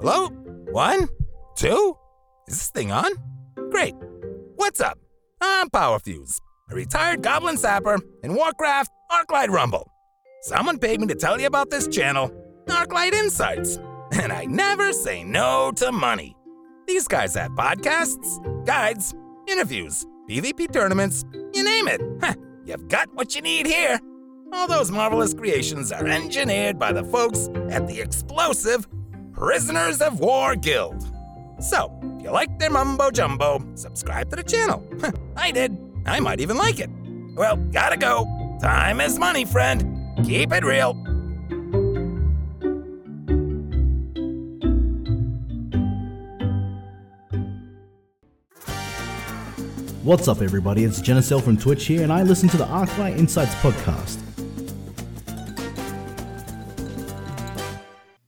Hello? One? Two? Is this thing on? Great. What's up? I'm Powerfuse, a retired goblin sapper in Warcraft Arclight Rumble. Someone paid me to tell you about this channel, Arclight Insights, and I never say no to money. These guys have podcasts, guides, interviews, PvP tournaments, you name it. Huh, you've got what you need here. All those marvelous creations are engineered by the folks at the explosive Prisoners of War Guild. So, if you like their mumbo jumbo, subscribe to the channel. I did. I might even like it. Well, gotta go. Time is money, friend. Keep it real. What's up, everybody? It's Genicel from Twitch here, and I listen to the Arclight Insights podcast.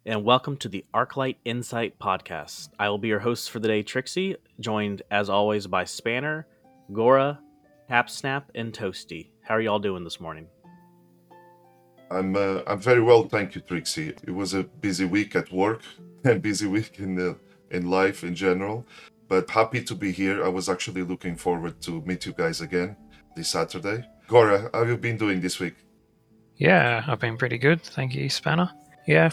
And welcome to the Arclight Insight Podcast. I will be your host for the day, Trixie, joined as always by Spanner, Gora, TapSnap, and Toasty. How are y'all doing this morning? I'm uh, I'm very well, thank you, Trixie. It was a busy week at work and busy week in the in life in general, but happy to be here. I was actually looking forward to meet you guys again this Saturday. Gora, how have you been doing this week? Yeah, I've been pretty good, thank you, Spanner. Yeah,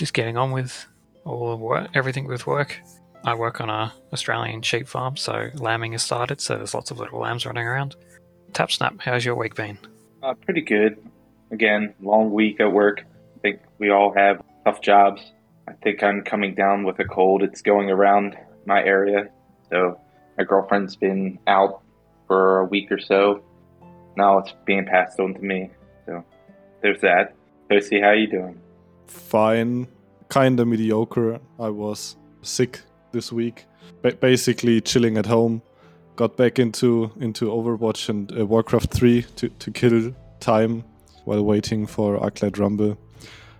just getting on with all the work, everything with work. I work on a Australian sheep farm, so lambing has started. So there's lots of little lambs running around. TapSnap, how's your week been? Uh, pretty good. Again, long week at work. I think we all have tough jobs. I think I'm coming down with a cold. It's going around my area. So my girlfriend's been out for a week or so. Now it's being passed on to me. So there's that. Lucy, how you doing? Fine, kinda mediocre. I was sick this week, ba- basically chilling at home. Got back into into Overwatch and uh, Warcraft 3 to, to kill time while waiting for Arclight Rumble.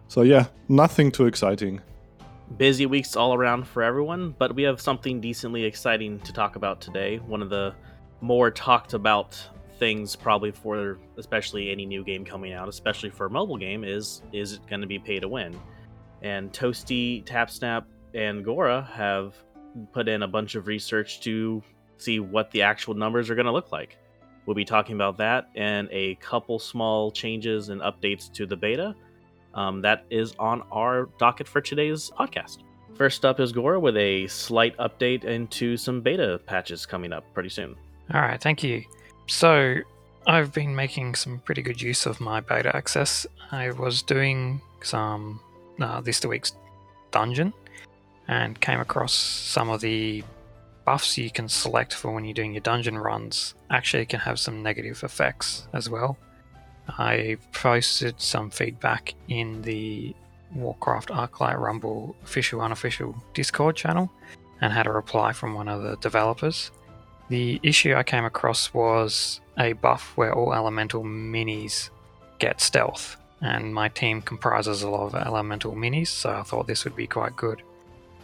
So yeah, nothing too exciting. Busy weeks all around for everyone, but we have something decently exciting to talk about today. One of the more talked about things probably for especially any new game coming out, especially for a mobile game, is is it going to be pay to win? And Toasty, TapSnap, and Gora have put in a bunch of research to see what the actual numbers are going to look like. We'll be talking about that and a couple small changes and updates to the beta. Um, that is on our docket for today's podcast. First up is Gora with a slight update into some beta patches coming up pretty soon. All right, thank you. So, I've been making some pretty good use of my beta access. I was doing some uh, this week's dungeon and came across some of the buffs you can select for when you're doing your dungeon runs actually can have some negative effects as well. I posted some feedback in the Warcraft Arclight Rumble official unofficial Discord channel and had a reply from one of the developers. The issue I came across was a buff where all elemental minis get stealth, and my team comprises a lot of elemental minis, so I thought this would be quite good.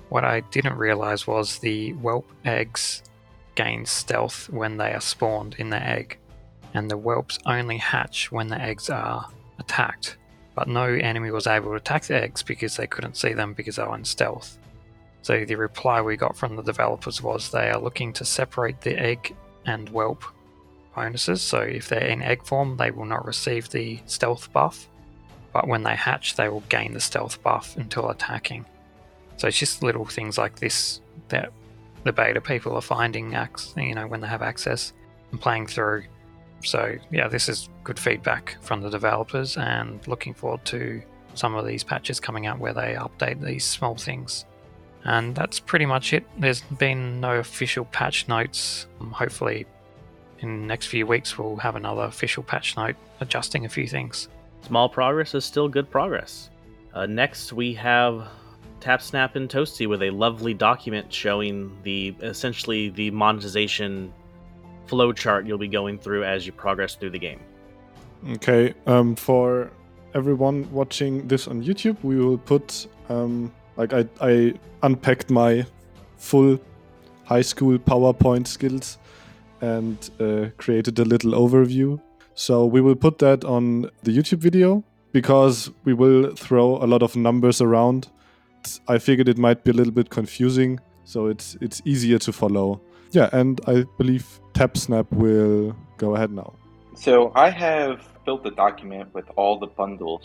What I didn't realize was the whelp eggs gain stealth when they are spawned in the egg, and the whelps only hatch when the eggs are attacked. But no enemy was able to attack the eggs because they couldn't see them because they were in stealth. So the reply we got from the developers was they are looking to separate the egg and whelp bonuses. So if they're in egg form, they will not receive the stealth buff, but when they hatch, they will gain the stealth buff until attacking. So it's just little things like this that the beta people are finding, you know, when they have access and playing through. So yeah, this is good feedback from the developers, and looking forward to some of these patches coming out where they update these small things. And that's pretty much it. There's been no official patch notes. Um, hopefully, in the next few weeks, we'll have another official patch note adjusting a few things. Small progress is still good progress. Uh, next, we have TapSnap and Toasty with a lovely document showing the essentially the monetization flowchart you'll be going through as you progress through the game. Okay, um, for everyone watching this on YouTube, we will put um, like I, I unpacked my full high school PowerPoint skills and uh, created a little overview. So we will put that on the YouTube video because we will throw a lot of numbers around I figured it might be a little bit confusing, so it's it's easier to follow. Yeah, and I believe TapSnap will go ahead now. So I have built a document with all the bundles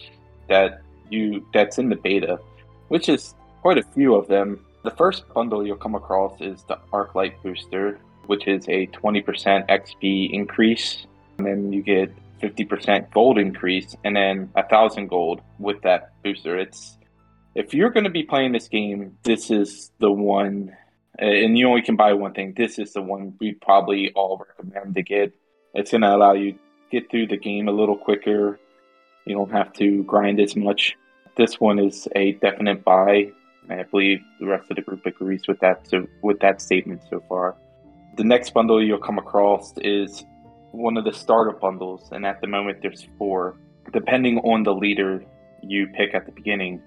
that you that's in the beta, which is quite a few of them. The first bundle you'll come across is the Arc Light Booster, which is a 20% XP increase, and then you get 50% gold increase, and then a thousand gold with that booster. It's if you're going to be playing this game, this is the one, eh, and you only can buy one thing. This is the one we probably all recommend to get. It's going to allow you to get through the game a little quicker. You don't have to grind as much. This one is a definite buy. I believe the rest of the group agrees with that. So with that statement so far, the next bundle you'll come across is one of the starter bundles, and at the moment there's four. Depending on the leader you pick at the beginning,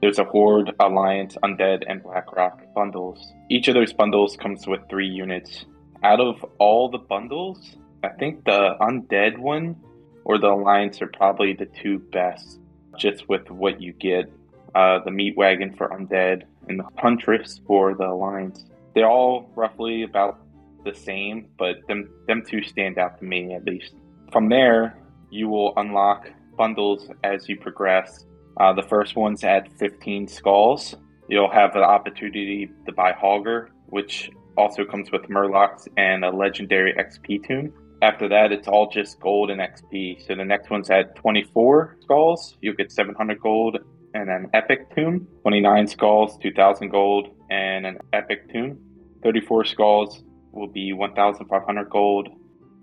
there's a Horde, Alliance, Undead, and Blackrock bundles. Each of those bundles comes with three units. Out of all the bundles, I think the Undead one or the Alliance are probably the two best, just with what you get. Uh, the Meat Wagon for Undead and the Huntress for the Alliance. They're all roughly about the same, but them them two stand out to me at least. From there, you will unlock bundles as you progress. Uh, the first one's at 15 skulls. You'll have the opportunity to buy Hogger, which also comes with Murlocs and a legendary XP tome. After that, it's all just gold and XP. So the next one's at 24 skulls. You'll get 700 gold and an epic tome, 29 skulls, 2000 gold, and an epic tome. 34 skulls, will be 1,500 gold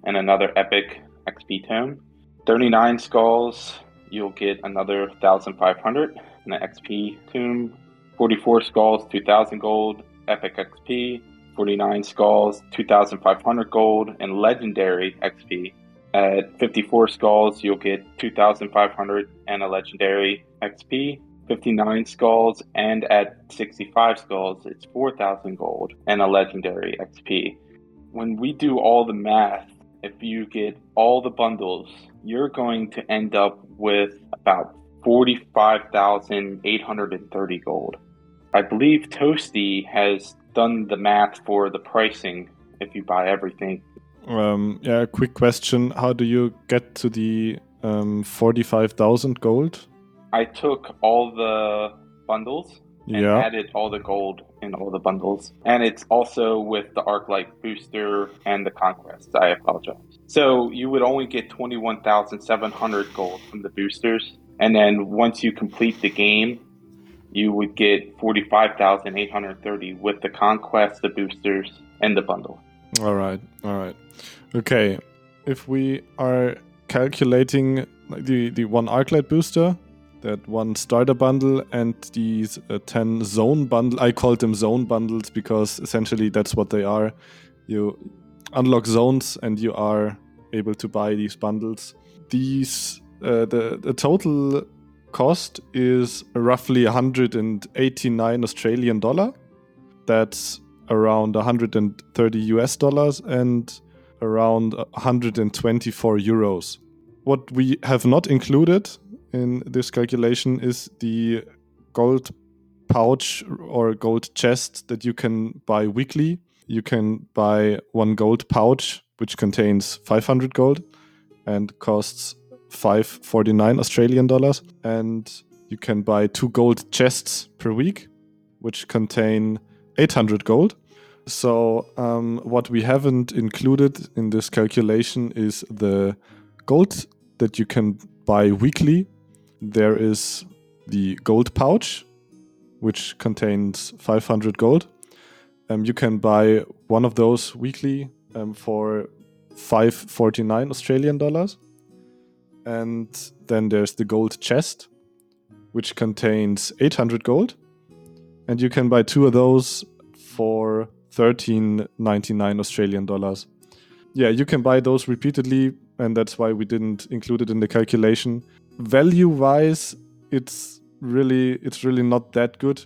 and another epic XP tome. 39 skulls, you'll get another 1,500 and an XP tome. 44 skulls, 2,000 gold, epic XP. 49 skulls, 2,500 gold, and legendary XP. At 54 skulls, you'll get 2,500 and a legendary XP. 59 skulls, and at 65 skulls, it's 4,000 gold and a legendary XP. When we do all the math, if you get all the bundles, you're going to end up with about 45,830 gold. I believe Toasty has done the math for the pricing if you buy everything. Um, yeah, quick question. How do you get to the um, 45,000 gold? I took all the bundles and Yeah. added all the gold in all the bundles. And it's also with the Arclight booster and the Conquest. I apologize. So you would only get 21,700 gold from the boosters. And then once you complete the game, you would get 45,830 with the Conquest, the boosters, and the bundle. All right, all right. Okay, if we are calculating like, the the one Arclight booster, that one starter bundle, and these uh, ten zone bundle, I called them zone bundles because essentially that's what they are. You unlock zones, and you are able to buy these bundles. These uh, the the total cost is roughly 189 Australian dollar. That's around 130 US dollars and around 124 euros. What we have not included in this calculation is the gold pouch or gold chest that you can buy weekly. You can buy one gold pouch which contains 500 gold and costs 549 Australian dollars and you can buy two gold chests per week which contain 800 gold. So, um, what we haven't included in this calculation is the gold that you can buy weekly. There is the gold pouch, which contains 500 gold. Um, you can buy one of those weekly um, for 549 Australian dollars. And then there's the gold chest, which contains 800 gold and you can buy two of those for 13.99 Australian dollars. Yeah, you can buy those repeatedly, and that's why we didn't include it in the calculation. Value wise, it's really it's really not that good.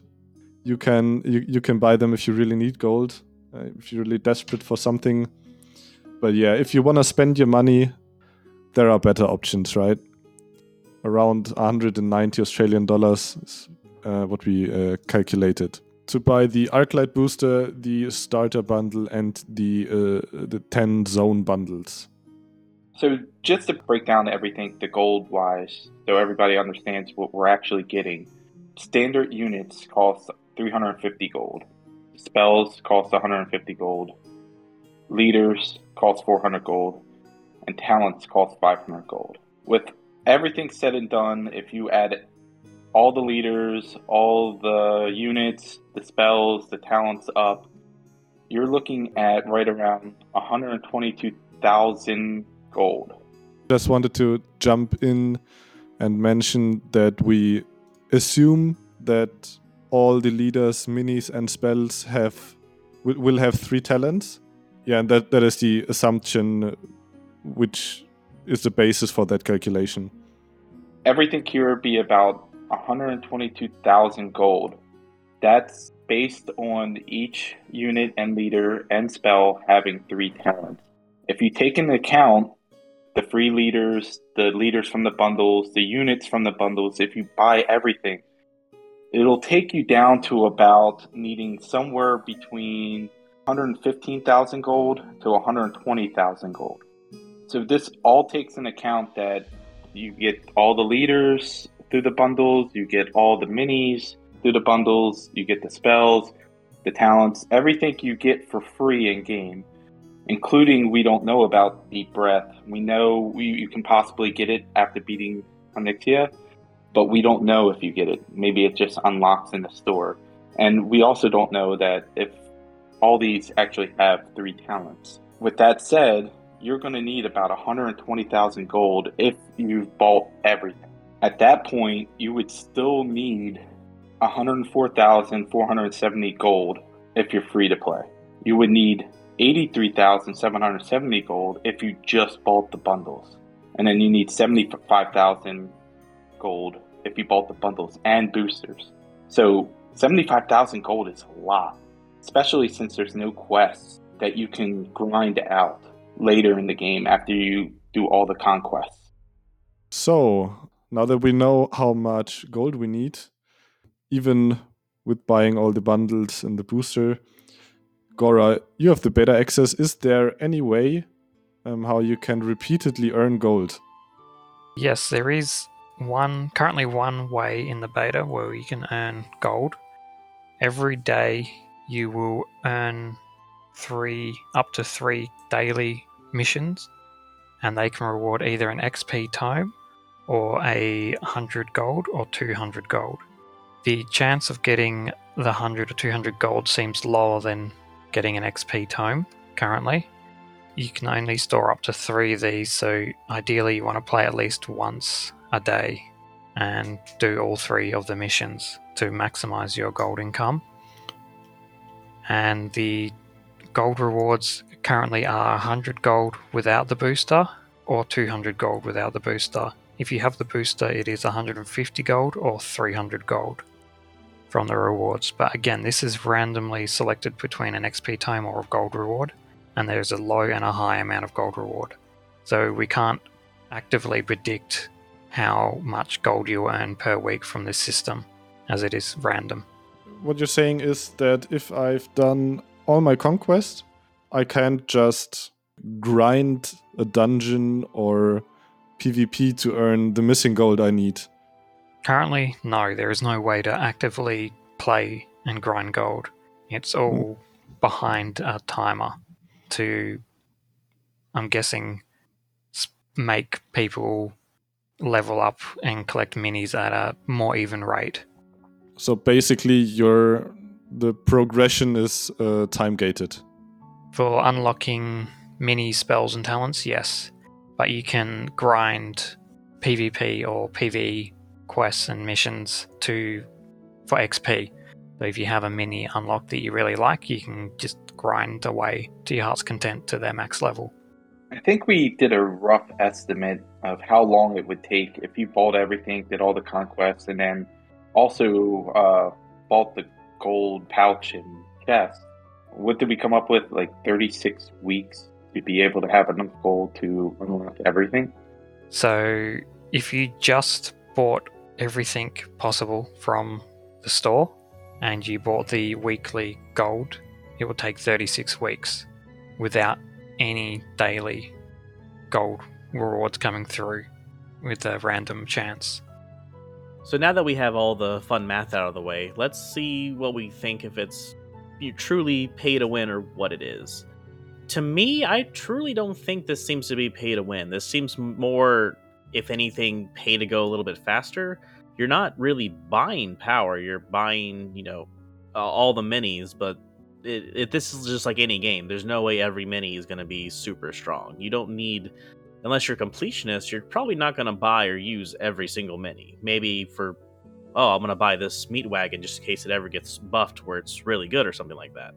You can you, you can buy them if you really need gold, uh, if you're really desperate for something. But yeah, if you want to spend your money, there are better options, right? Around 190 Australian dollars is uh, what we uh, calculated to buy the Arclight booster, the starter bundle, and the uh, the ten zone bundles. So just to break down everything, the gold wise, so everybody understands what we're actually getting. Standard units cost 350 gold. Spells cost 150 gold. Leaders cost 400 gold. And talents cost 500 gold. With everything said and done, if you add all the leaders, all the units, the spells, the talents up, you're looking at right around 122,000 gold. Just wanted to jump in and mention that we assume that all the leaders, minis, and spells have will will have three talents. Yeah, and that, that is the assumption, which is the basis for that calculation. Everything here would be about 122,000 gold. That's based on each unit and leader and spell having three talents. If you take into account the free leaders, the leaders from the bundles, the units from the bundles, if you buy everything, it'll take you down to about needing somewhere between 115,000 gold to 120,000 gold. So this all takes in account that you get all the leaders through the bundles, you get all the minis through the bundles, you get the spells, the talents, everything you get for free in game, including we don't know about Deep Breath. We know we, you can possibly get it after beating Onyxia, but we don't know if you get it. Maybe it just unlocks in the store. And we also don't know that if all these actually have three talents. With that said, you're going to need about 120,000 gold if you've bought everything. At that point, you would still need 104,470 gold if you're free to play. You would need 83,770 gold if you just bought the bundles. And then you need 75,000 gold if you bought the bundles and boosters. So 75,000 gold is a lot, especially since there's no quests that you can grind out later in the game after you do all the conquests. So, now that we know how much gold we need, even with buying all the bundles and the booster, Gora, you have the beta access. Is there any way um, how you can repeatedly earn gold? Yes, there is one currently one way in the beta where you can earn gold. Every day you will earn three up to three daily missions, and they can reward either an XP tome or a 100 gold or 200 gold. The chance of getting the 100 or 200 gold seems lower than getting an XP tome currently. You can only store up to three of these, so ideally you want to play at least once a day and do all three of the missions to maximize your gold income. And the gold rewards currently are 100 gold without the booster or 200 gold without the booster. If you have the booster, it is 150 gold or 300 gold from the rewards. But again, this is randomly selected between an XP tome or a gold reward, and there's a low and a high amount of gold reward. So we can't actively predict how much gold you earn per week from this system, as it is random. What you're saying is that if I've done all my conquest, I can't just grind a dungeon or PvP to earn the missing gold I need. Currently, no, there is no way to actively play and grind gold. It's all behind a timer to, I'm guessing, make people level up and collect minis at a more even rate. So basically, your the progression is uh, time gated. For unlocking mini spells and talents, yes, but you can grind PvP or PvE quests and missions to for XP. So if you have a mini unlock that you really like, you can just grind away to your heart's content to their max level. I think we did a rough estimate of how long it would take if you bought everything, did all the conquests, and then also uh, bought the gold pouch and chest. What did we come up with? Like 36 weeks to be able to have enough gold to unlock everything? So if you just bought everything possible from the store and you bought the weekly gold, it will take 36 weeks without any daily gold rewards coming through with a random chance. So now that we have all the fun math out of the way, let's see what we think if it's you truly pay to win or what it is. To me, I truly don't think this seems to be pay to win. This seems more, if anything, pay to go a little bit faster. You're not really buying power. You're buying, you know, all the minis, but it, it, this is just like any game. There's no way every mini is going to be super strong. You don't need unless you're completionist, you're probably not going to buy or use every single mini. Maybe for, oh, I'm going to buy this meat wagon just in case it ever gets buffed where it's really good or something like that.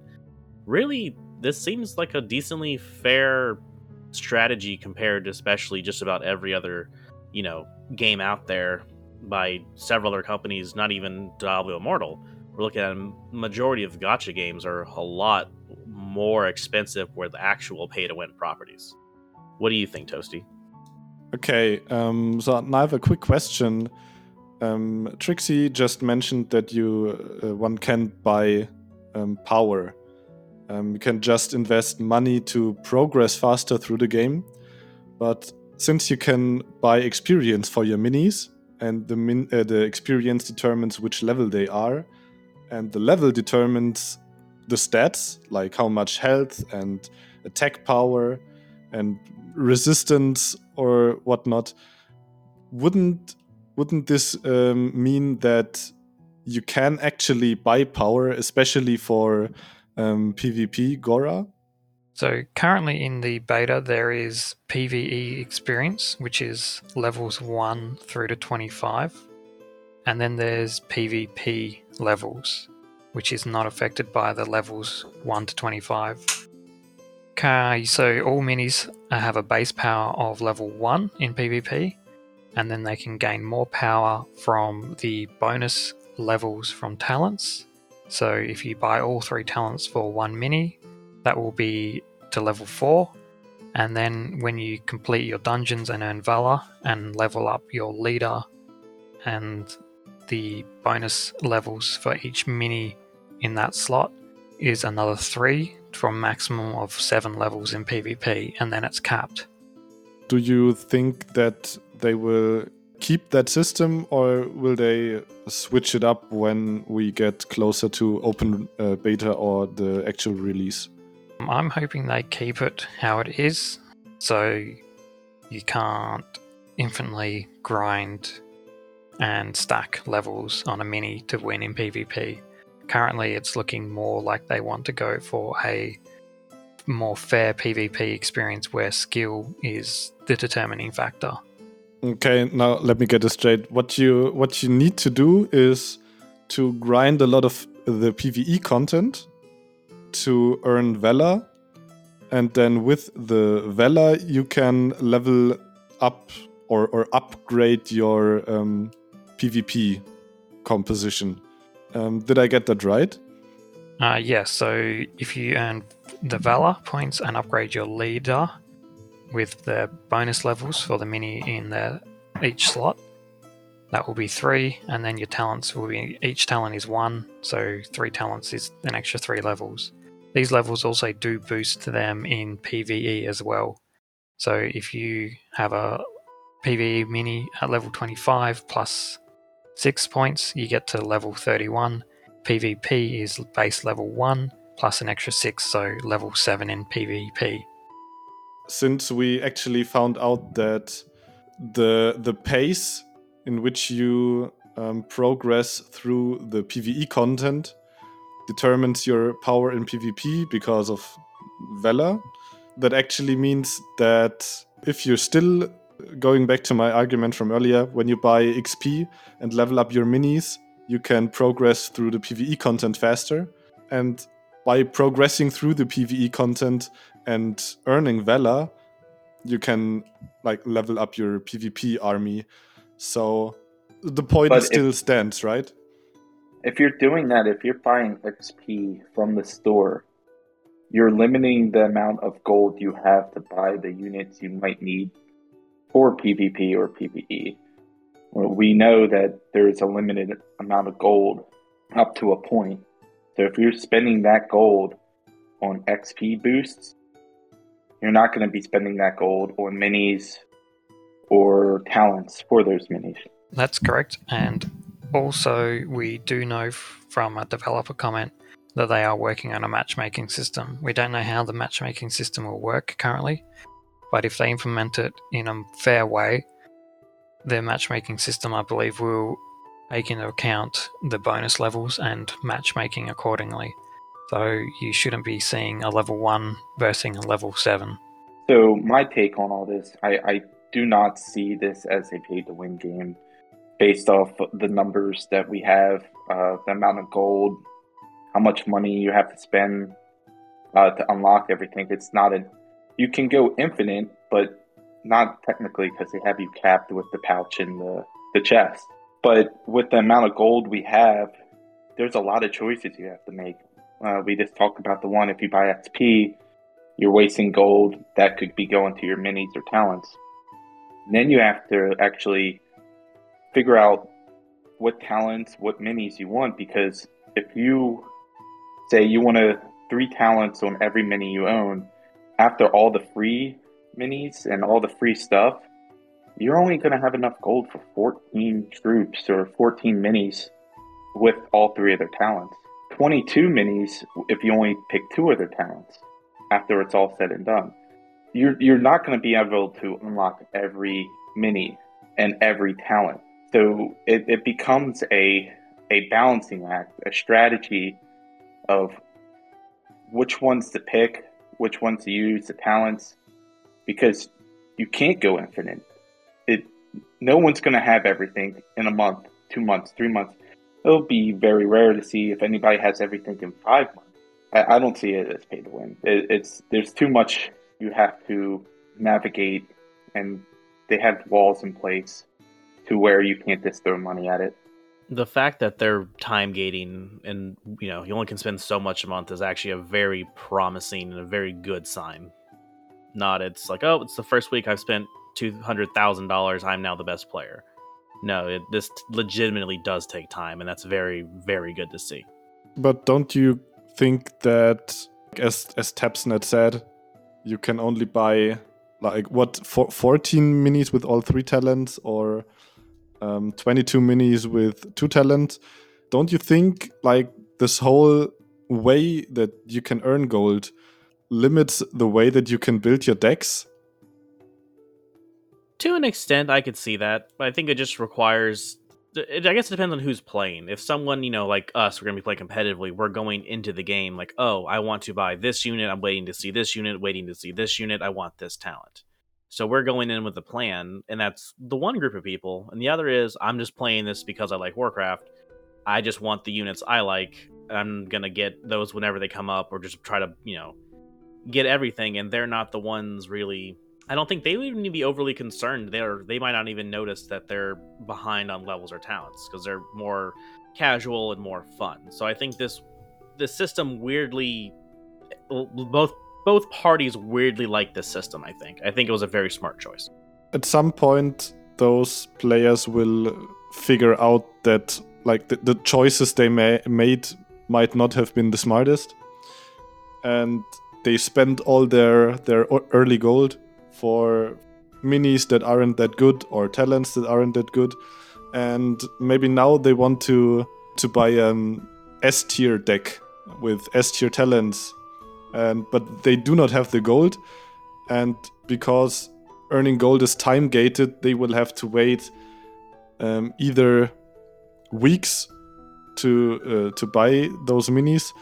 Really, this seems like a decently fair strategy compared to especially just about every other, you know, game out there by several other companies, not even Diablo Immortal. We're looking at a majority of gacha games are a lot more expensive where the actual pay to win properties. What do you think, Toasty? Okay, um, so now I have a quick question. Um, Trixie just mentioned that you uh, one can buy um, power. Um, you can just invest money to progress faster through the game. But since you can buy experience for your minis, and the min- uh, the experience determines which level they are, and the level determines the stats, like how much health and attack power and resistance or whatnot, wouldn't wouldn't this um, mean that you can actually buy power, especially for um, PvP Gora? So currently in the beta, there is PVE experience, which is levels 1 through to 25. And then there's PvP levels, which is not affected by the levels 1 to 25. Okay, so all minis have a base power of level 1 in PvP, and then they can gain more power from the bonus levels from talents. So if you buy all three talents for one mini, that will be to level 4. And then when you complete your dungeons and earn Valor and level up your leader and the bonus levels for each mini in that slot is another 3 from maximum of seven levels in PvP, and then it's capped. Do you think that they will keep that system, or will they switch it up when we get closer to open uh, beta or the actual release? I'm hoping they keep it how it is, so you can't infinitely grind and stack levels on a mini to win in PvP. Currently, it's looking more like they want to go for a more fair PvP experience where skill is the determining factor. Okay, now let me get this straight. What you what you need to do is to grind a lot of the PvE content to earn Valor, and then with the Valor you can level up or, or upgrade your um, PvP composition. Um, did I get that right? Uh, yes, yeah, so if you earn the Valor points and upgrade your leader with the bonus levels for the mini in the each slot, that will be three, and then your talents will be each talent is one, so three talents is an extra three levels. These levels also do boost them in PvE as well. So if you have a PvE mini at level 25 plus 6 points, you get to level 31. PvP is base level 1 plus an extra 6, so level 7 in PvP. Since we actually found out that the the pace in which you um, progress through the PvE content determines your power in PvP because of Valor. That actually means that if you're still going back to my argument from earlier, when you buy XP and level up your minis, you can progress through the PvE content faster. And by progressing through the PvE content and earning Valor, you can like level up your PvP army. So the point still stands, right? If you're doing that, if you're buying XP from the store, you're limiting the amount of gold you have to buy the units you might need for PvP or PvE. We know that there is a limited amount of gold up to a point. So if you're spending that gold on XP boosts, you're not going to be spending that gold on minis or talents for those minis. That's correct. And also, we do know from a developer comment that they are working on a matchmaking system. We don't know how the matchmaking system will work currently, but if they implement it in a fair way, their matchmaking system, I believe, will take into account the bonus levels and matchmaking accordingly. So you shouldn't be seeing a level 1 versus a level 7. So, my take on all this, I, I do not see this as a pay to win game based off the numbers that we have, uh, the amount of gold, how much money you have to spend uh, to unlock everything. It's not a, you can go infinite, but not technically because they have you capped with the pouch and the, the chest. But with the amount of gold we have, there's a lot of choices you have to make. Uh, we just talked about the one if you buy XP, you're wasting gold that could be going to your minis or talents. And then you have to actually figure out what talents, what minis you want. Because if you say you want to three talents on every mini you own, after all the free minis and all the free stuff, you're only going to have enough gold for 14 troops or 14 minis with all three of their talents. 22 minis if you only pick two of their talents after it's all said and done. You're, you're not going to be able to unlock every mini and every talent. So it, it becomes a, a balancing act, a strategy of which ones to pick, which ones to use, the talents, because you can't go infinite. It no one's going to have everything in a month, two months, three months. It'll be very rare to see if anybody has everything in five months. I, I don't see it as pay to win. It, it's there's too much you have to navigate, and they have walls in place to where you can't just throw money at it. The fact that they're time gating and you know you only can spend so much a month is actually a very promising and a very good sign. Not it's like oh it's the first week I've spent two hundred thousand dollars I'm now the best player. No, it, this legitimately does take time, and that's very very good to see. But don't you think that, as as TapSnap said, you can only buy like what for, 14 minis with all three talents or um, 22 minis with two talent. Don't you think like this whole way that you can earn gold limits the way that you can build your decks? To an extent, I could see that, but I think it just requires it, I guess it depends on who's playing. If someone, you know, like us, we're going to be playing competitively, we're going into the game like, oh, I want to buy this unit. I'm waiting to see this unit, waiting to see this unit. I want this talent. So we're going in with a plan, and that's the one group of people. And the other is, I'm just playing this because I like Warcraft. I just want the units I like. I'm to get those whenever they come up, or just try to, you know, get everything. And they're not the ones really I don't think they would even be overly concerned. They're they might not even notice that they're behind on levels or talents because they're more casual and more fun. So I think this this system weirdly eh, both both parties weirdly like this system. I think I think it was a very smart choice. At some point, those players will figure out that like the, the choices they ma- made might not have been the smartest, and they spend all their their early gold for minis that aren't that good or talents that aren't that good and maybe now they want to to buy an S tier deck with S tier talents and but they do not have the gold and because earning gold is time gated they will have to wait um, either weeks to uh, to buy those minis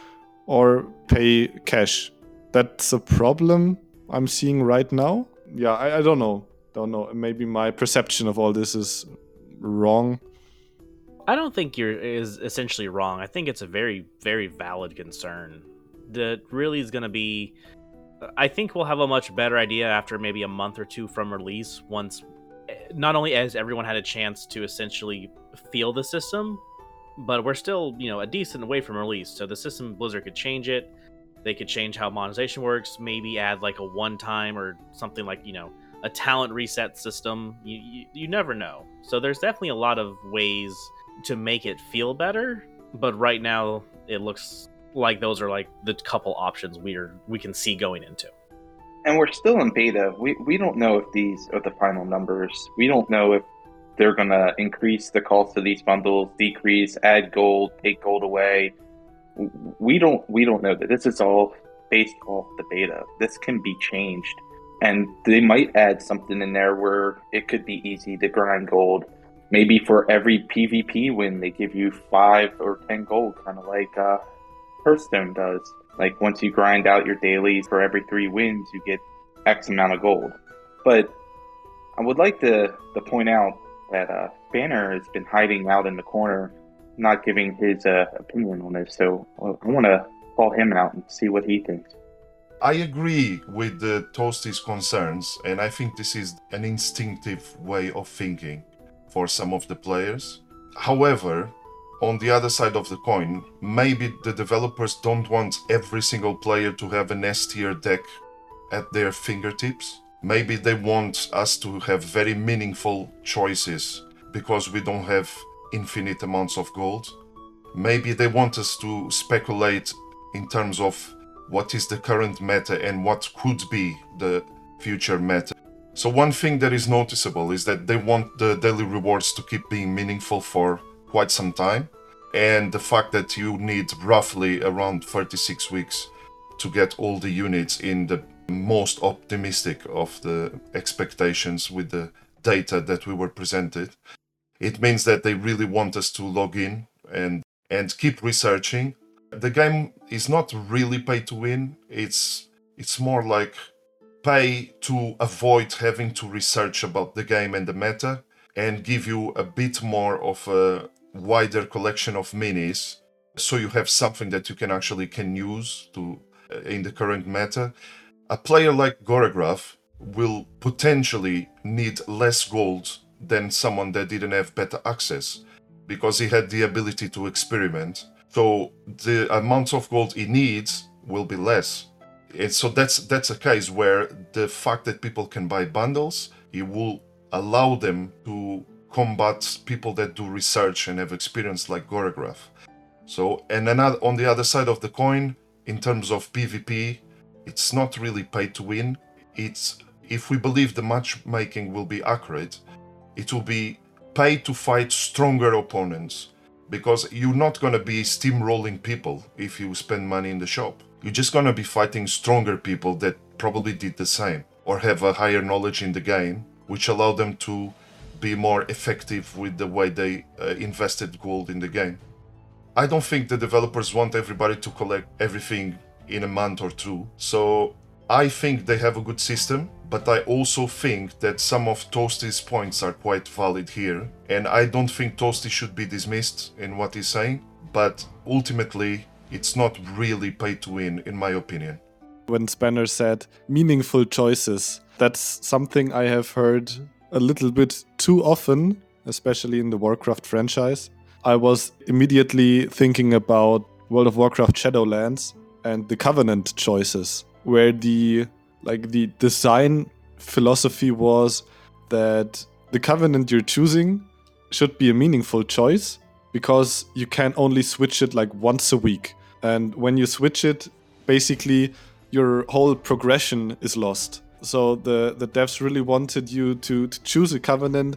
or pay cash that's a problem i'm seeing right now yeah, I, I don't know. Don't know. Maybe my perception of all this is wrong. I don't think you're is essentially wrong. I think it's a very very valid concern. That really is going to be. I think we'll have a much better idea after maybe a month or two from release. Once, eh, not only as everyone had a chance to essentially feel the system, but we're still you know a decent way from release. So the system Blizzard could change it. They could change how monetization works, maybe add like a one time or something like, you know, a talent reset system. You, you, you never know. So there's definitely a lot of ways to make it feel better. but right now it looks like those are like the couple options we're we can see going into. And we're still in beta. We we don't know if these are the final numbers. We don't know if they're gonna increase the cost of these bundles, decrease, add gold, take gold away. We don't we don't know that. This is all based off the beta. This can be changed. And they might add something in there where it could be easy to grind gold. Maybe for every PvP win, they give you five or ten gold, kind of like uh, Hearthstone does. Like once you grind out your dailies for every three wins, you get X amount of gold. But I would like to, to point out that uh, Spanner has been hiding out in the corner, not giving his uh, opinion on this. So I want to call him out and see what he thinks. I agree with the Toasty's concerns, and I think this is an instinctive way of thinking for some of the players. However, on the other side of the coin, maybe the developers don't want every single player to have an S tier deck at their fingertips. Maybe they want us to have very meaningful choices because we don't have infinite amounts of gold. Maybe they want us to speculate in terms of what is the current meta and what could be the future meta. So, one thing that is noticeable is that they want the daily rewards to keep being meaningful for quite some time. And the fact that you need roughly around 36 weeks to get all the units in the most optimistic of the expectations with the data that we were presented. It means that they really want us to log in and and keep researching. The game is not really pay to win. It's it's more like pay to avoid having to research about the game and the meta and give you a bit more of a wider collection of minis so you have something that you can actually can use to uh, in the current meta. A player like Goregraph will potentially need less gold than someone that didn't have beta access because he had the ability to experiment. So the amount of gold he needs will be less. And so that's that's a case where the fact that people can buy bundles it will allow them to combat people that do research and have experience like Goregraph. So, and another on the other side of the coin, in terms of PvP, it's not really pay to win. It's if we believe the matchmaking will be accurate, it will be pay to fight stronger opponents because you're not going to be steamrolling people if you spend money in the shop. You're just going to be fighting stronger people that probably did the same or have a higher knowledge in the game, which allow them to be more effective with the way they uh, invested gold in the game. I don't think the developers want everybody to collect everything in a month or two. So I think they have a good system, but I also think that some of Toasty's points are quite valid here. And I don't think Toasty should be dismissed in what he's saying, but ultimately, it's not really pay to win, in my opinion. When Spanner said meaningful choices, that's something I have heard a little bit too often, especially in the Warcraft franchise. I was immediately thinking about World of Warcraft Shadowlands and the Covenant choices, where the like the design philosophy was that the Covenant you're choosing should be a meaningful choice because you can only switch it like once a week. And when you switch it, basically your whole progression is lost. So the the devs really wanted you to, to choose a covenant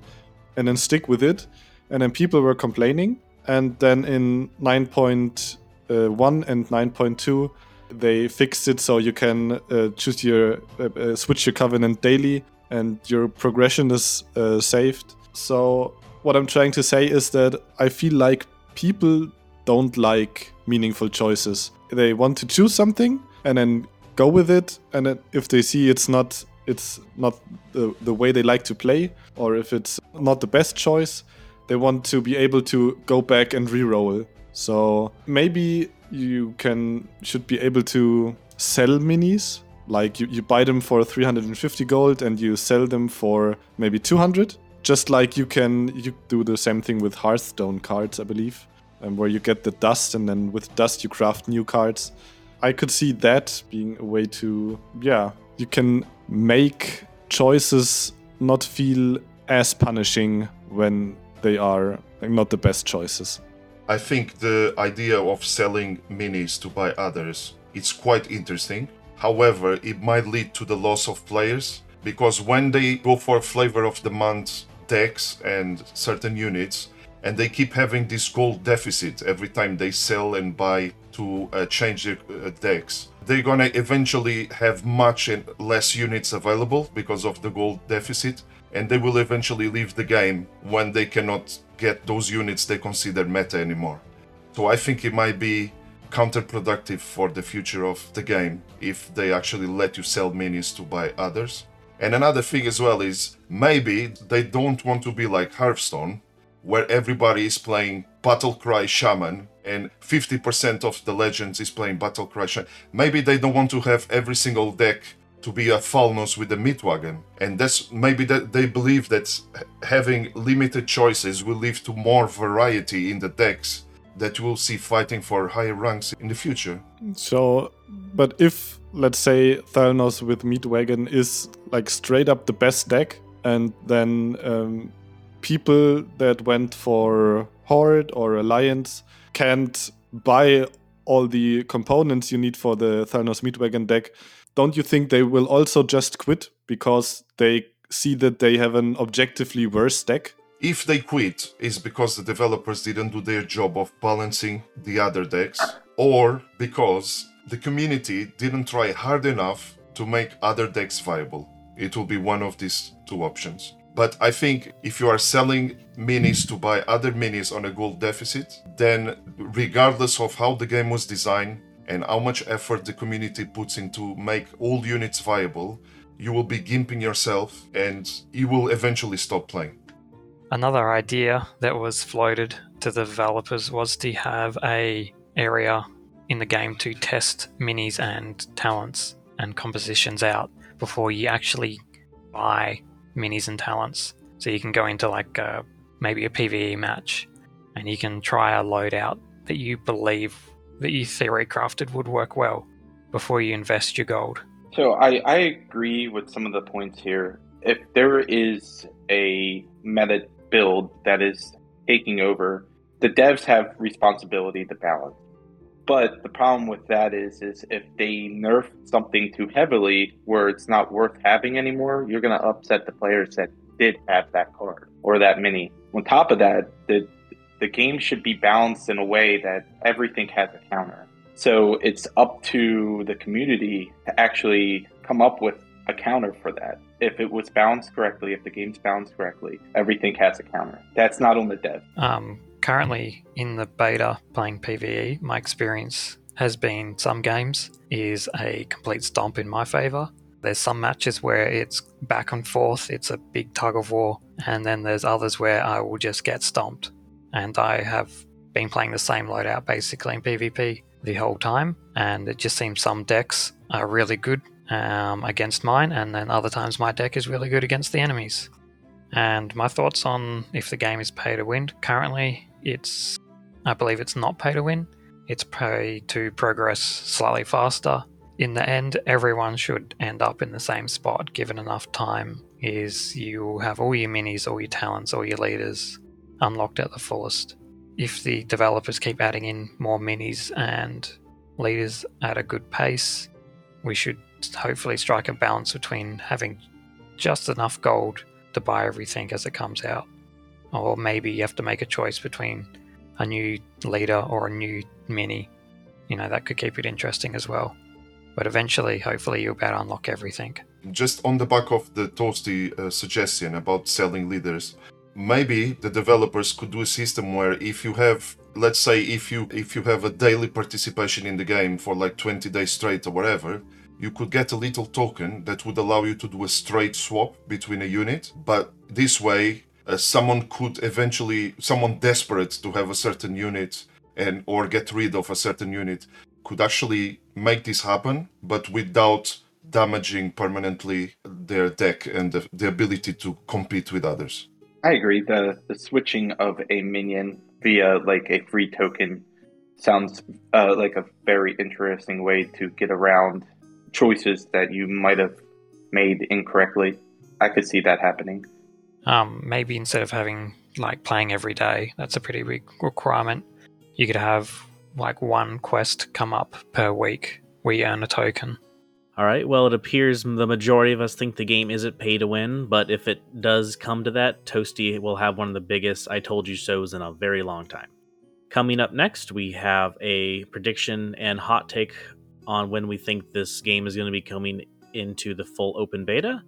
and then stick with it. And then people were complaining. And then in 9.1 and 9.2, they fixed it so you can uh, choose your uh, uh, switch your covenant daily, and your progression is uh, saved. So what I'm trying to say is that I feel like people don't like meaningful choices. They want to choose something and then go with it and if they see it's not it's not the, the way they like to play or if it's not the best choice they want to be able to go back and re-roll. So maybe you can should be able to sell minis like you, you buy them for 350 gold and you sell them for maybe 200 just like you can you do the same thing with hearthstone cards i believe um, where you get the dust and then with dust you craft new cards I could see that being a way to, yeah, you can make choices not feel as punishing when they are like, not the best choices. I think the idea of selling minis to buy others it's quite interesting. However, it might lead to the loss of players because when they go for flavor of the month decks and certain units, and they keep having this gold deficit every time they sell and buy to uh, change their uh, decks. They're gonna eventually have much and less units available because of the gold deficit, and they will eventually leave the game when they cannot get those units they consider meta anymore. So I think it might be counterproductive for the future of the game if they actually let you sell minis to buy others. And another thing as well is maybe they don't want to be like Hearthstone, where everybody is playing Battlecry Shaman and 50% of the legends is playing Battlecry Shaman. Maybe they don't want to have every single deck to be a Thalnos with a Meatwagon. And that's maybe that they believe that having limited choices will lead to more variety in the decks that we'll see fighting for higher ranks in the future. So, but if let's say Thalnos with Meatwagon is like straight up the best deck, and then um, people that went for Horde or Alliance can't buy all the components you need for the Thalnos Meatwagon deck, don't you think they will also just quit because they see that they have an objectively worse deck? If they quit, it's because the developers didn't do their job of balancing the other decks, or because the community didn't try hard enough to make other decks viable. It will be one of these two options. But I think if you are selling minis to buy other minis on a gold deficit, then regardless of how the game was designed and how much effort the community puts into make all units viable, you will be gimping yourself and you will eventually stop playing. Another idea that was floated to the developers was to have a area in the game to test minis and talents and compositions out before you actually buy minis and talents. So you can go into like a, maybe a PVE match and you can try a loadout that you believe that you theory crafted would work well before you invest your gold. So I, I agree with some of the points here. If there is a meta build that is taking over, the devs have responsibility to balance. But the problem with that is, is if they nerf something too heavily, where it's not worth having anymore, you're going to upset the players that did have that card or that mini. On top of that, the the game should be balanced in a way that everything has a counter. So it's up to the community to actually come up with a counter for that. If it was balanced correctly, if the game's balanced correctly, everything has a counter. That's not on the dev. Um, currently in the beta playing PvE, my experience has been some games is a complete stomp in my favor. There's some matches where it's back and forth, it's a big tug of war, and then there's others where I will just get stomped. And I have been playing the same loadout basically in PvP the whole time, and it just seems some decks are really good um, against mine, and then other times my deck is really good against the enemies. And my thoughts on if the game is pay to win currently it's I believe it's not pay to win. It's pay to progress slightly faster. In the end, everyone should end up in the same spot given enough time. Is you have all your minis, all your talents, all your leaders unlocked at the fullest. If the developers keep adding in more minis and leaders at a good pace, we should hopefully strike a balance between having just enough gold to buy everything as it comes out or maybe you have to make a choice between a new leader or a new mini. You know, that could keep it interesting as well. But eventually, hopefully, you'll be able to unlock everything. Just on the back of the Toasty uh, suggestion about selling leaders, maybe the developers could do a system where if you have let's say if you if you have a daily participation in the game for like 20 days straight or whatever you could get a little token that would allow you to do a straight swap between a unit but this way uh, someone could eventually someone desperate to have a certain unit and or get rid of a certain unit could actually make this happen but without damaging permanently their deck and the, the ability to compete with others. I agree. The the switching of a minion via like a free token sounds uh, like a very interesting way to get around choices that you might have made incorrectly. I could see that happening um, maybe instead of having like playing every day, that's a pretty big requirement. you could have like one quest come up per week you earn a token. All right. Well, it appears the majority of us think the game isn't pay to win, but if it does come to that, Toasty will have one of the biggest I told you so's in a very long time. Coming up next, we have a prediction and hot take on when we think this game is going to be coming into the full open beta.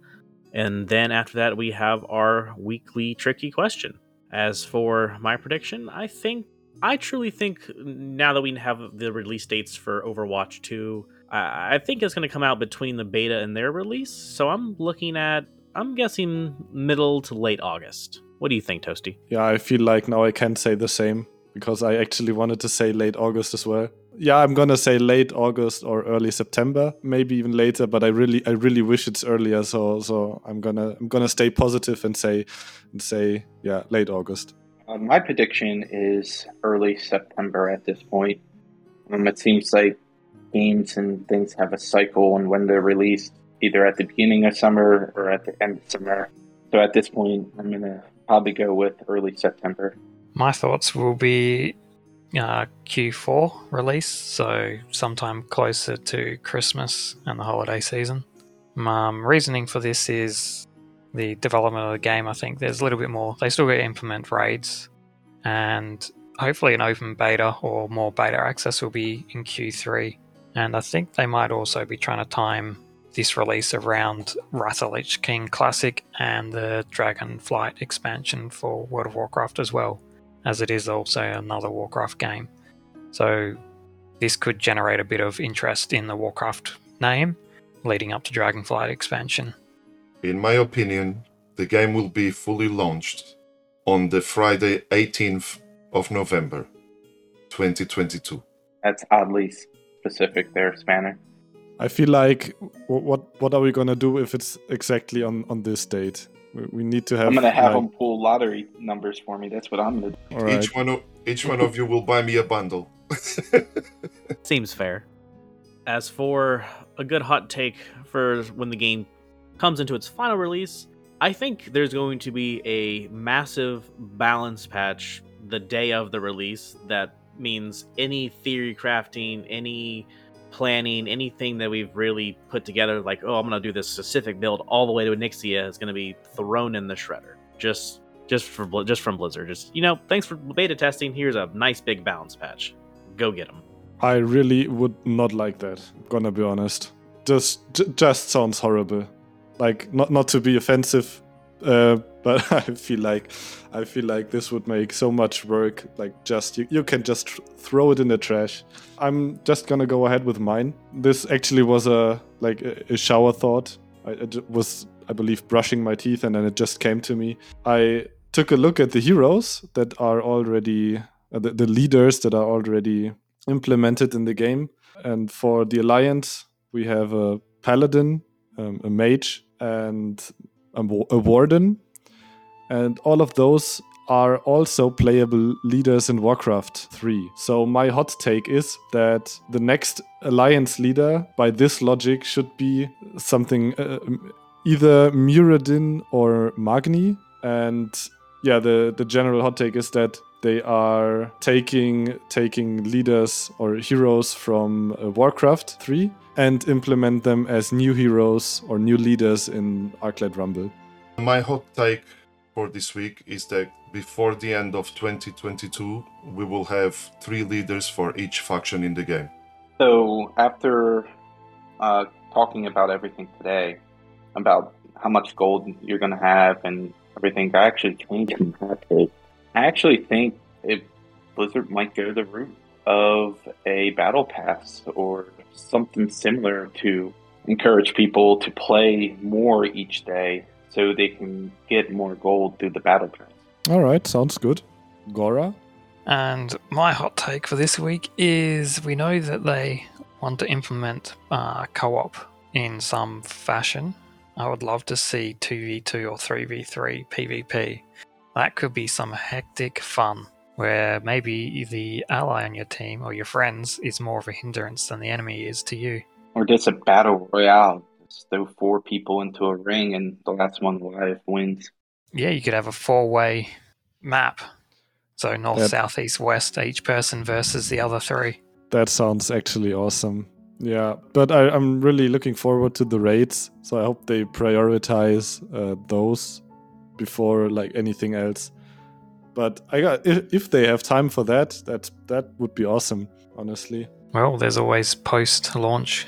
And then after that, we have our weekly tricky question. As for my prediction, I think, I truly think now that we have the release dates for Overwatch 2, I I think it's going to come out between the beta and their release. So I'm looking at, I'm guessing middle to late August. What do you think, Toasty? Yeah, I feel like now I can't say the same because I actually wanted to say late August as well. Yeah, I'm gonna say late August or early September, maybe even later. But I really, I really wish it's earlier. So, so I'm gonna, I'm gonna stay positive and say, and say, yeah, late August. Uh, my prediction is early September at this point. Um, it seems like games and things have a cycle and when they're released, either at the beginning of summer or at the end of summer. So at this point, I'm going to probably go with early September. My thoughts will be uh, Q4 release, so sometime closer to Christmas and the holiday season. Um, reasoning for this is the development of the game. I think there's a little bit more. They still got to implement raids, and hopefully an open beta or more beta access will be in Q3. And I think they might also be trying to time this release around Wrath of Lich King Classic and the Dragonflight expansion for World of Warcraft as well, as it is also another Warcraft game. So this could generate a bit of interest in the Warcraft name leading up to Dragonflight expansion. In my opinion, the game will be fully launched on the Friday 18th of November 2022. That's oddly specific there, Spanner. I feel like what what are we gonna do if it's exactly on on this date? We, we need to have. I'm gonna have like- them pull lottery numbers for me. That's what I'm gonna do. all right. Each one of each one of you will buy me a bundle. Seems fair. As for a good hot take for when the game comes into its final release, I think there's going to be a massive balance patch the day of the release that means any theory crafting, any planning, anything that we've really put together, like, oh, I'm going to do this specific build all the way to Nixia, is going to be thrown in the shredder. Just just for just from Blizzard. Just you know, thanks for beta testing. Here's a nice big balance patch. Go get them. I really would not like that. Gonna be honest. Just just sounds horrible. Like not not to be offensive, uh, but I feel like I feel like this would make so much work. Like just you, you can just throw it in the trash. I'm just gonna go ahead with mine. This actually was a like a, shower thought. I, I was I believe brushing my teeth and then it just came to me. I took a look at the heroes that are already uh, the, the leaders that are already implemented in the game. And for the alliance, we have a paladin, um, a mage, and a, a warden, and all of those are also playable leaders in Warcraft 3. So my hot take is that the next alliance leader, by this logic, should be something uh, either Muradin or Magni, and yeah, the the general hot take is that they are taking taking leaders or heroes from uh, Warcraft 3 and implement them as new heroes or new leaders in Arclight Rumble. My hot take for this week is that before the end of 2022, we will have three leaders for each faction in the game. So after uh, talking about everything today, about how much gold you're going to have and everything, I actually changed my take. I actually think it, Blizzard might go the route of a battle pass or something similar to encourage people to play more each day so they can get more gold through the battle pass. All right, sounds good. Gora? And my hot take for this week is we know that they want to implement uh, co op in some fashion. I would love to see 2v2 or 3v3 PvP. That could be some hectic fun where maybe the ally on your team or your friends is more of a hindrance than the enemy is to you. Or just a battle royale. Just throw four people into a ring and the last one alive wins. Yeah, you could have a four way map. So north, Yep. south, east, west, each person versus the other three. That sounds actually awesome. Yeah, but I, I'm really looking forward to the raids. So I hope they prioritize uh, those before like anything else. But I got if, if they have time for that, that that would be awesome. Honestly, Well, there's always post-launch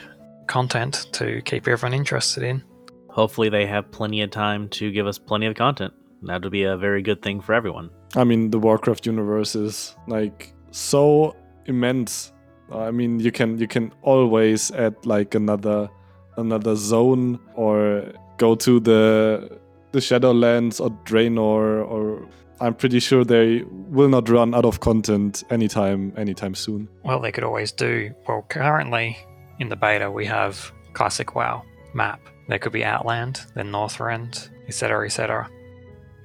content to keep everyone interested in. Hopefully, they have plenty of time to give us plenty of content. That would be a very good thing for everyone. I mean the Warcraft universe is like so immense. I mean you can you can always add like another another zone or go to the the Shadowlands or Draenor or I'm pretty sure they will not run out of content anytime anytime soon. Well, they could always do. Well, currently in the beta, we have classic WoW map. There could be Outland, then Northrend, etc., etc.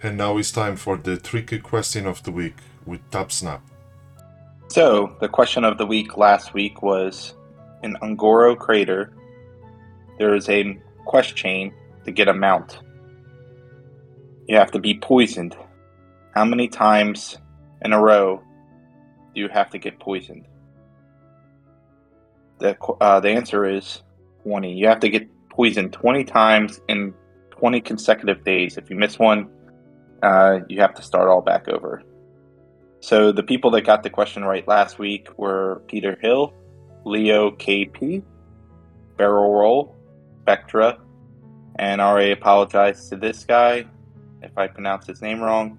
And now it's time for the tricky question of the week with TapSnap. So, the question of the week last week was in Un'Goro Crater, there is a quest chain to get a mount. You have to be poisoned. How many times in a row do you have to get poisoned? The, uh, the answer is 20. You have to get poisoned 20 times in 20 consecutive days. If you miss one, uh, you have to start all back over. So the people that got the question right last week were Peter Hill, Leo KP, Barrel Roll, Spectra, and I already apologize to this guy if I pronounce his name wrong.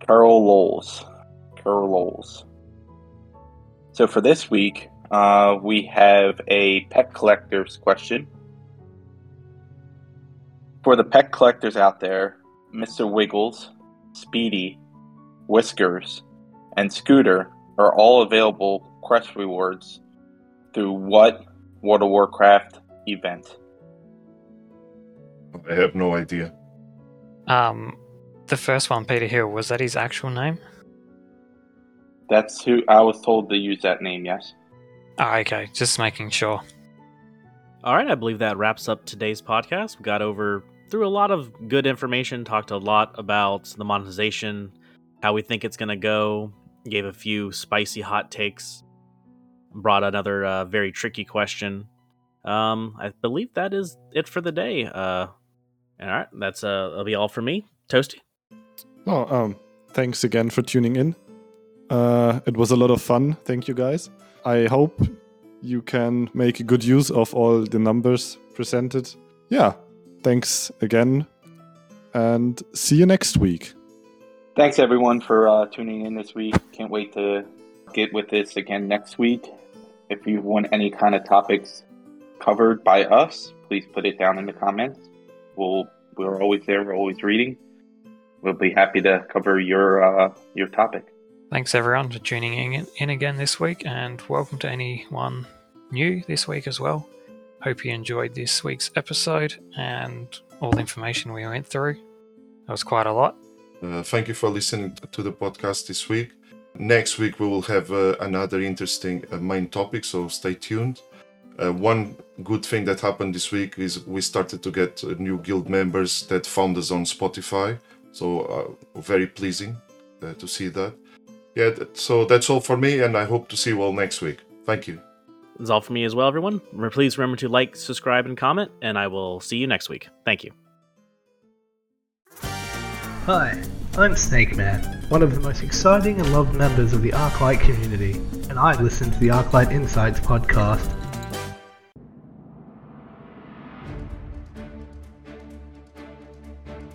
Carol Lowles. Carol Lowles. So for this week, uh, we have a pet collector's question. For the pet collectors out there, Mr. Wiggles, Speedy, Whiskers, and Scooter are all available quest rewards through what World of Warcraft event? I have no idea. Um, the first one, Peter Hill, was that his actual name? That's who I was told to use that name, yes. Oh, okay, just making sure. All right, I believe that wraps up today's podcast. We got over through a lot of good information, talked a lot about the monetization, how we think it's going to go, gave a few spicy hot takes, brought another uh, very tricky question. Um, I believe that is it for the day. Uh, all right, that's uh, that'll be all for me. Toasty. Oh, um, thanks again for tuning in. Uh, it was a lot of fun. Thank you guys. I hope you can make good use of all the numbers presented. Yeah, thanks again, and see you next week. Thanks everyone for uh, tuning in this week. Can't wait to get with this again next week. If you want any kind of topics covered by us, please put it down in the comments. We'll we're always there. We're always reading. We'll be happy to cover your uh, your topic. Thanks everyone for tuning in, in again this week, and welcome to anyone new this week as well. Hope you enjoyed this week's episode and all the information we went through. That was quite a lot. Uh, thank you for listening to the podcast this week. Next week we will have uh, another interesting uh, main topic, so stay tuned. Uh, one good thing that happened this week is we started to get uh, new guild members that found us on Spotify, so uh, very pleasing to see that. Yeah, that, so that's all for me, and I hope to see you all next week. Thank you. That's all for me as well, everyone. Please remember to like, subscribe, and comment, and I will see you next week. Thank you. Hi, I'm Snake Man, one of the most exciting and loved members of the Arclight community, and I listen to the Arclight Insights podcast.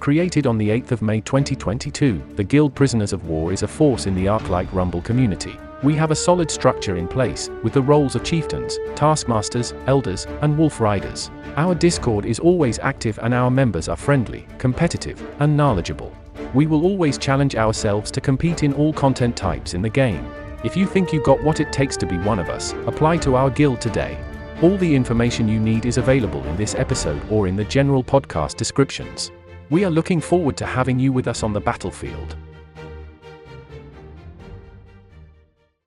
Created on the 8th of May 2022, the Guild Prisoners of War is a force in the Arclight Rumble community. We have a solid structure in place, with the roles of chieftains, taskmasters, elders, and wolf riders. Our Discord is always active and our members are friendly, competitive, and knowledgeable. We will always challenge ourselves to compete in all content types in the game. If you think you got what it takes to be one of us, apply to our guild today. All the information you need is available in this episode or in the general podcast descriptions. We are looking forward to having you with us on the battlefield.